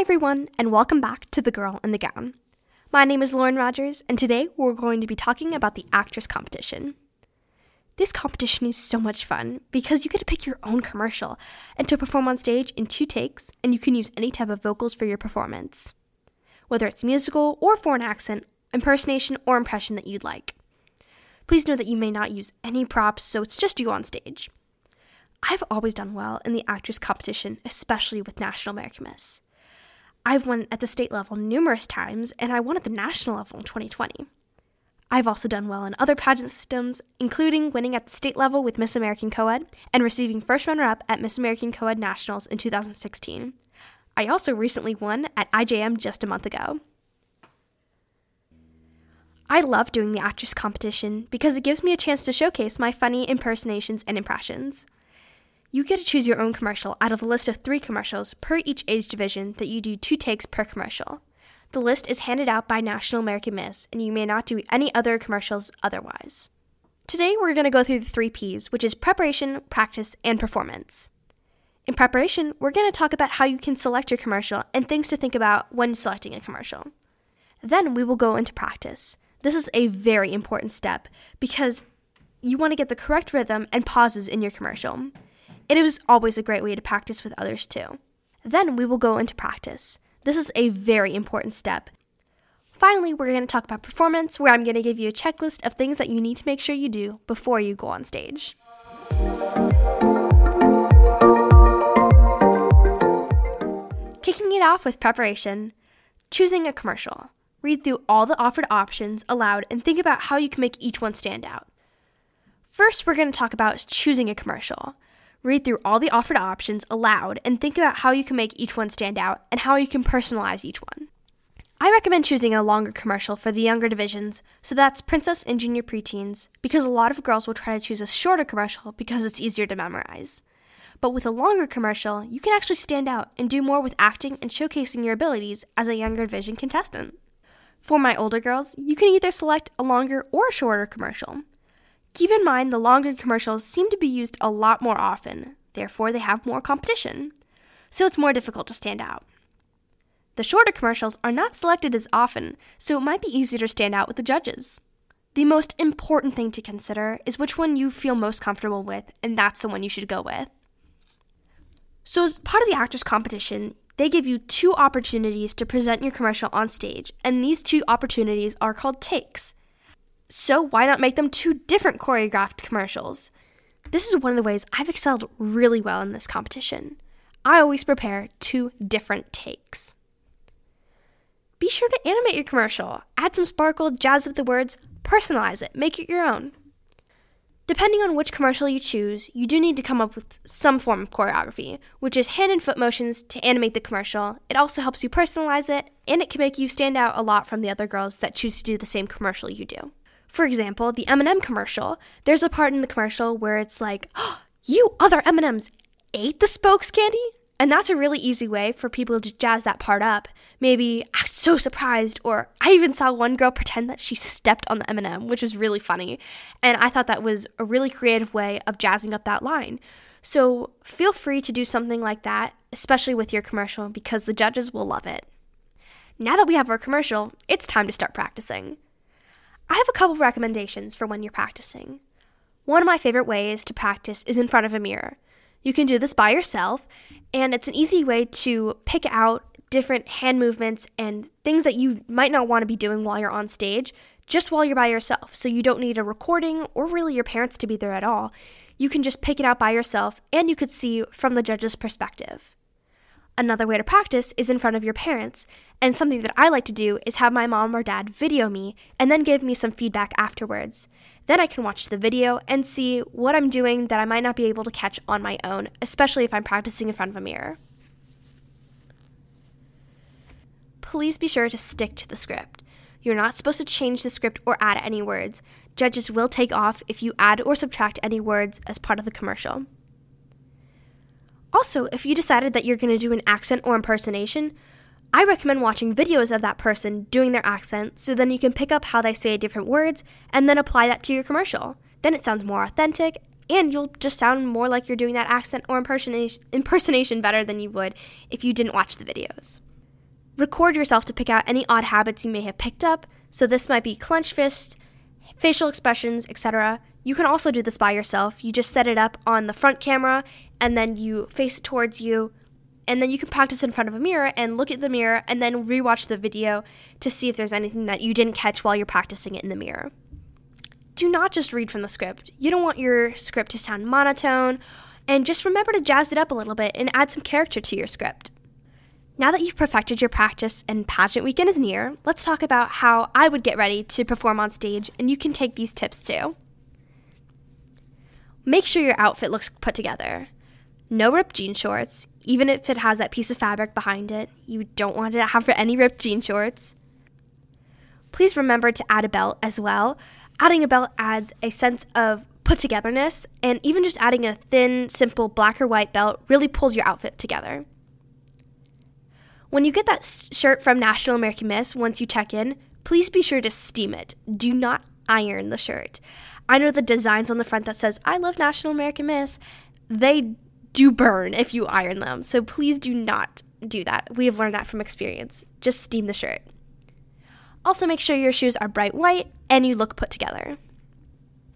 Hi, everyone, and welcome back to The Girl in the Gown. My name is Lauren Rogers, and today we're going to be talking about the actress competition. This competition is so much fun because you get to pick your own commercial and to perform on stage in two takes, and you can use any type of vocals for your performance, whether it's musical or foreign accent, impersonation, or impression that you'd like. Please know that you may not use any props, so it's just you on stage. I've always done well in the actress competition, especially with National American Miss. I've won at the state level numerous times, and I won at the national level in 2020. I've also done well in other pageant systems, including winning at the state level with Miss American Coed and receiving first runner up at Miss American Coed Nationals in 2016. I also recently won at IJM just a month ago. I love doing the actress competition because it gives me a chance to showcase my funny impersonations and impressions. You get to choose your own commercial out of a list of three commercials per each age division that you do two takes per commercial. The list is handed out by National American Miss, and you may not do any other commercials otherwise. Today, we're going to go through the three P's, which is preparation, practice, and performance. In preparation, we're going to talk about how you can select your commercial and things to think about when selecting a commercial. Then we will go into practice. This is a very important step because you want to get the correct rhythm and pauses in your commercial. It is always a great way to practice with others too. Then we will go into practice. This is a very important step. Finally, we're going to talk about performance, where I'm going to give you a checklist of things that you need to make sure you do before you go on stage. Kicking it off with preparation, choosing a commercial. Read through all the offered options aloud and think about how you can make each one stand out. First, we're going to talk about choosing a commercial. Read through all the offered options aloud and think about how you can make each one stand out and how you can personalize each one. I recommend choosing a longer commercial for the younger divisions, so that's princess and junior preteens, because a lot of girls will try to choose a shorter commercial because it's easier to memorize. But with a longer commercial, you can actually stand out and do more with acting and showcasing your abilities as a younger division contestant. For my older girls, you can either select a longer or shorter commercial. Keep in mind the longer commercials seem to be used a lot more often, therefore, they have more competition. So it's more difficult to stand out. The shorter commercials are not selected as often, so it might be easier to stand out with the judges. The most important thing to consider is which one you feel most comfortable with, and that's the one you should go with. So, as part of the actors competition, they give you two opportunities to present your commercial on stage, and these two opportunities are called takes. So, why not make them two different choreographed commercials? This is one of the ways I've excelled really well in this competition. I always prepare two different takes. Be sure to animate your commercial, add some sparkle, jazz up the words, personalize it, make it your own. Depending on which commercial you choose, you do need to come up with some form of choreography, which is hand and foot motions to animate the commercial. It also helps you personalize it, and it can make you stand out a lot from the other girls that choose to do the same commercial you do. For example, the M&M commercial. There's a part in the commercial where it's like, oh, "You other M&Ms ate the spokes candy?" And that's a really easy way for people to jazz that part up. Maybe act so surprised, or I even saw one girl pretend that she stepped on the M&M, which was really funny. And I thought that was a really creative way of jazzing up that line. So feel free to do something like that, especially with your commercial, because the judges will love it. Now that we have our commercial, it's time to start practicing. I have a couple recommendations for when you're practicing. One of my favorite ways to practice is in front of a mirror. You can do this by yourself, and it's an easy way to pick out different hand movements and things that you might not want to be doing while you're on stage, just while you're by yourself. So you don't need a recording or really your parents to be there at all. You can just pick it out by yourself, and you could see from the judge's perspective. Another way to practice is in front of your parents, and something that I like to do is have my mom or dad video me and then give me some feedback afterwards. Then I can watch the video and see what I'm doing that I might not be able to catch on my own, especially if I'm practicing in front of a mirror. Please be sure to stick to the script. You're not supposed to change the script or add any words. Judges will take off if you add or subtract any words as part of the commercial. Also, if you decided that you're going to do an accent or impersonation, I recommend watching videos of that person doing their accent so then you can pick up how they say different words and then apply that to your commercial. Then it sounds more authentic and you'll just sound more like you're doing that accent or impersonation, impersonation better than you would if you didn't watch the videos. Record yourself to pick out any odd habits you may have picked up. So, this might be clenched fists, facial expressions, etc. You can also do this by yourself. You just set it up on the front camera and then you face it towards you. And then you can practice in front of a mirror and look at the mirror and then rewatch the video to see if there's anything that you didn't catch while you're practicing it in the mirror. Do not just read from the script. You don't want your script to sound monotone. And just remember to jazz it up a little bit and add some character to your script. Now that you've perfected your practice and pageant weekend is near, let's talk about how I would get ready to perform on stage, and you can take these tips too. Make sure your outfit looks put together. No ripped jean shorts, even if it has that piece of fabric behind it. You don't want to have any ripped jean shorts. Please remember to add a belt as well. Adding a belt adds a sense of put togetherness, and even just adding a thin, simple black or white belt really pulls your outfit together. When you get that shirt from National American Miss once you check in, please be sure to steam it. Do not iron the shirt. I know the designs on the front that says I love National American Miss. They do burn if you iron them. So please do not do that. We have learned that from experience. Just steam the shirt. Also, make sure your shoes are bright white and you look put together.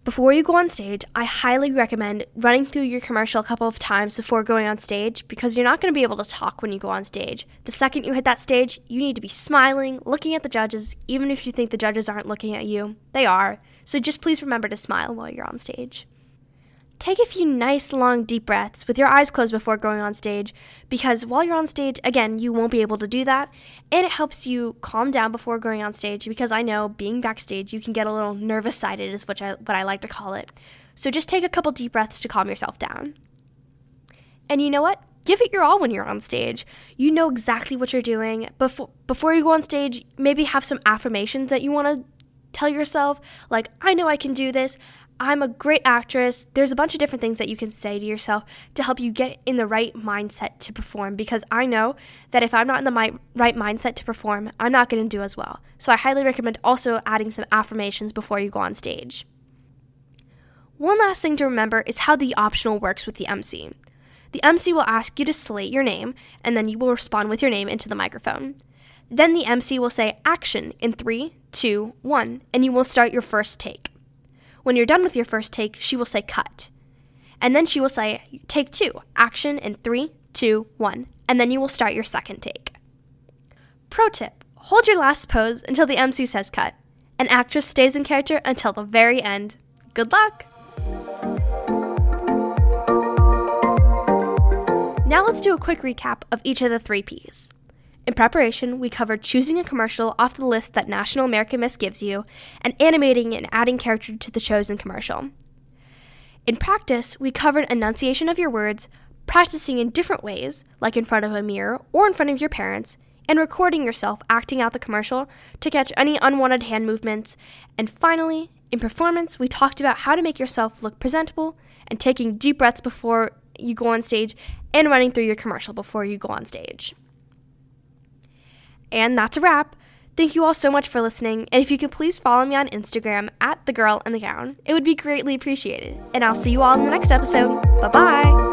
Before you go on stage, I highly recommend running through your commercial a couple of times before going on stage because you're not going to be able to talk when you go on stage. The second you hit that stage, you need to be smiling, looking at the judges, even if you think the judges aren't looking at you. They are. So just please remember to smile while you're on stage. Take a few nice, long, deep breaths with your eyes closed before going on stage because while you're on stage, again, you won't be able to do that. And it helps you calm down before going on stage because I know being backstage, you can get a little nervous sided, is what I, what I like to call it. So just take a couple deep breaths to calm yourself down. And you know what? Give it your all when you're on stage. You know exactly what you're doing. Before, before you go on stage, maybe have some affirmations that you want to tell yourself, like, I know I can do this. I'm a great actress. There's a bunch of different things that you can say to yourself to help you get in the right mindset to perform because I know that if I'm not in the mi- right mindset to perform, I'm not going to do as well. So I highly recommend also adding some affirmations before you go on stage. One last thing to remember is how the optional works with the MC. The MC will ask you to slate your name, and then you will respond with your name into the microphone. Then the MC will say action in three, two, one, and you will start your first take. When you're done with your first take, she will say cut. And then she will say take two, action in three, two, one, and then you will start your second take. Pro tip hold your last pose until the MC says cut. An actress stays in character until the very end. Good luck! Now let's do a quick recap of each of the three P's. In preparation, we covered choosing a commercial off the list that National American Miss gives you and animating and adding character to the chosen commercial. In practice, we covered enunciation of your words, practicing in different ways, like in front of a mirror or in front of your parents, and recording yourself acting out the commercial to catch any unwanted hand movements. And finally, in performance, we talked about how to make yourself look presentable and taking deep breaths before you go on stage and running through your commercial before you go on stage. And that's a wrap. Thank you all so much for listening, and if you could please follow me on Instagram at the girl in the gown, it would be greatly appreciated. And I'll see you all in the next episode. Bye bye.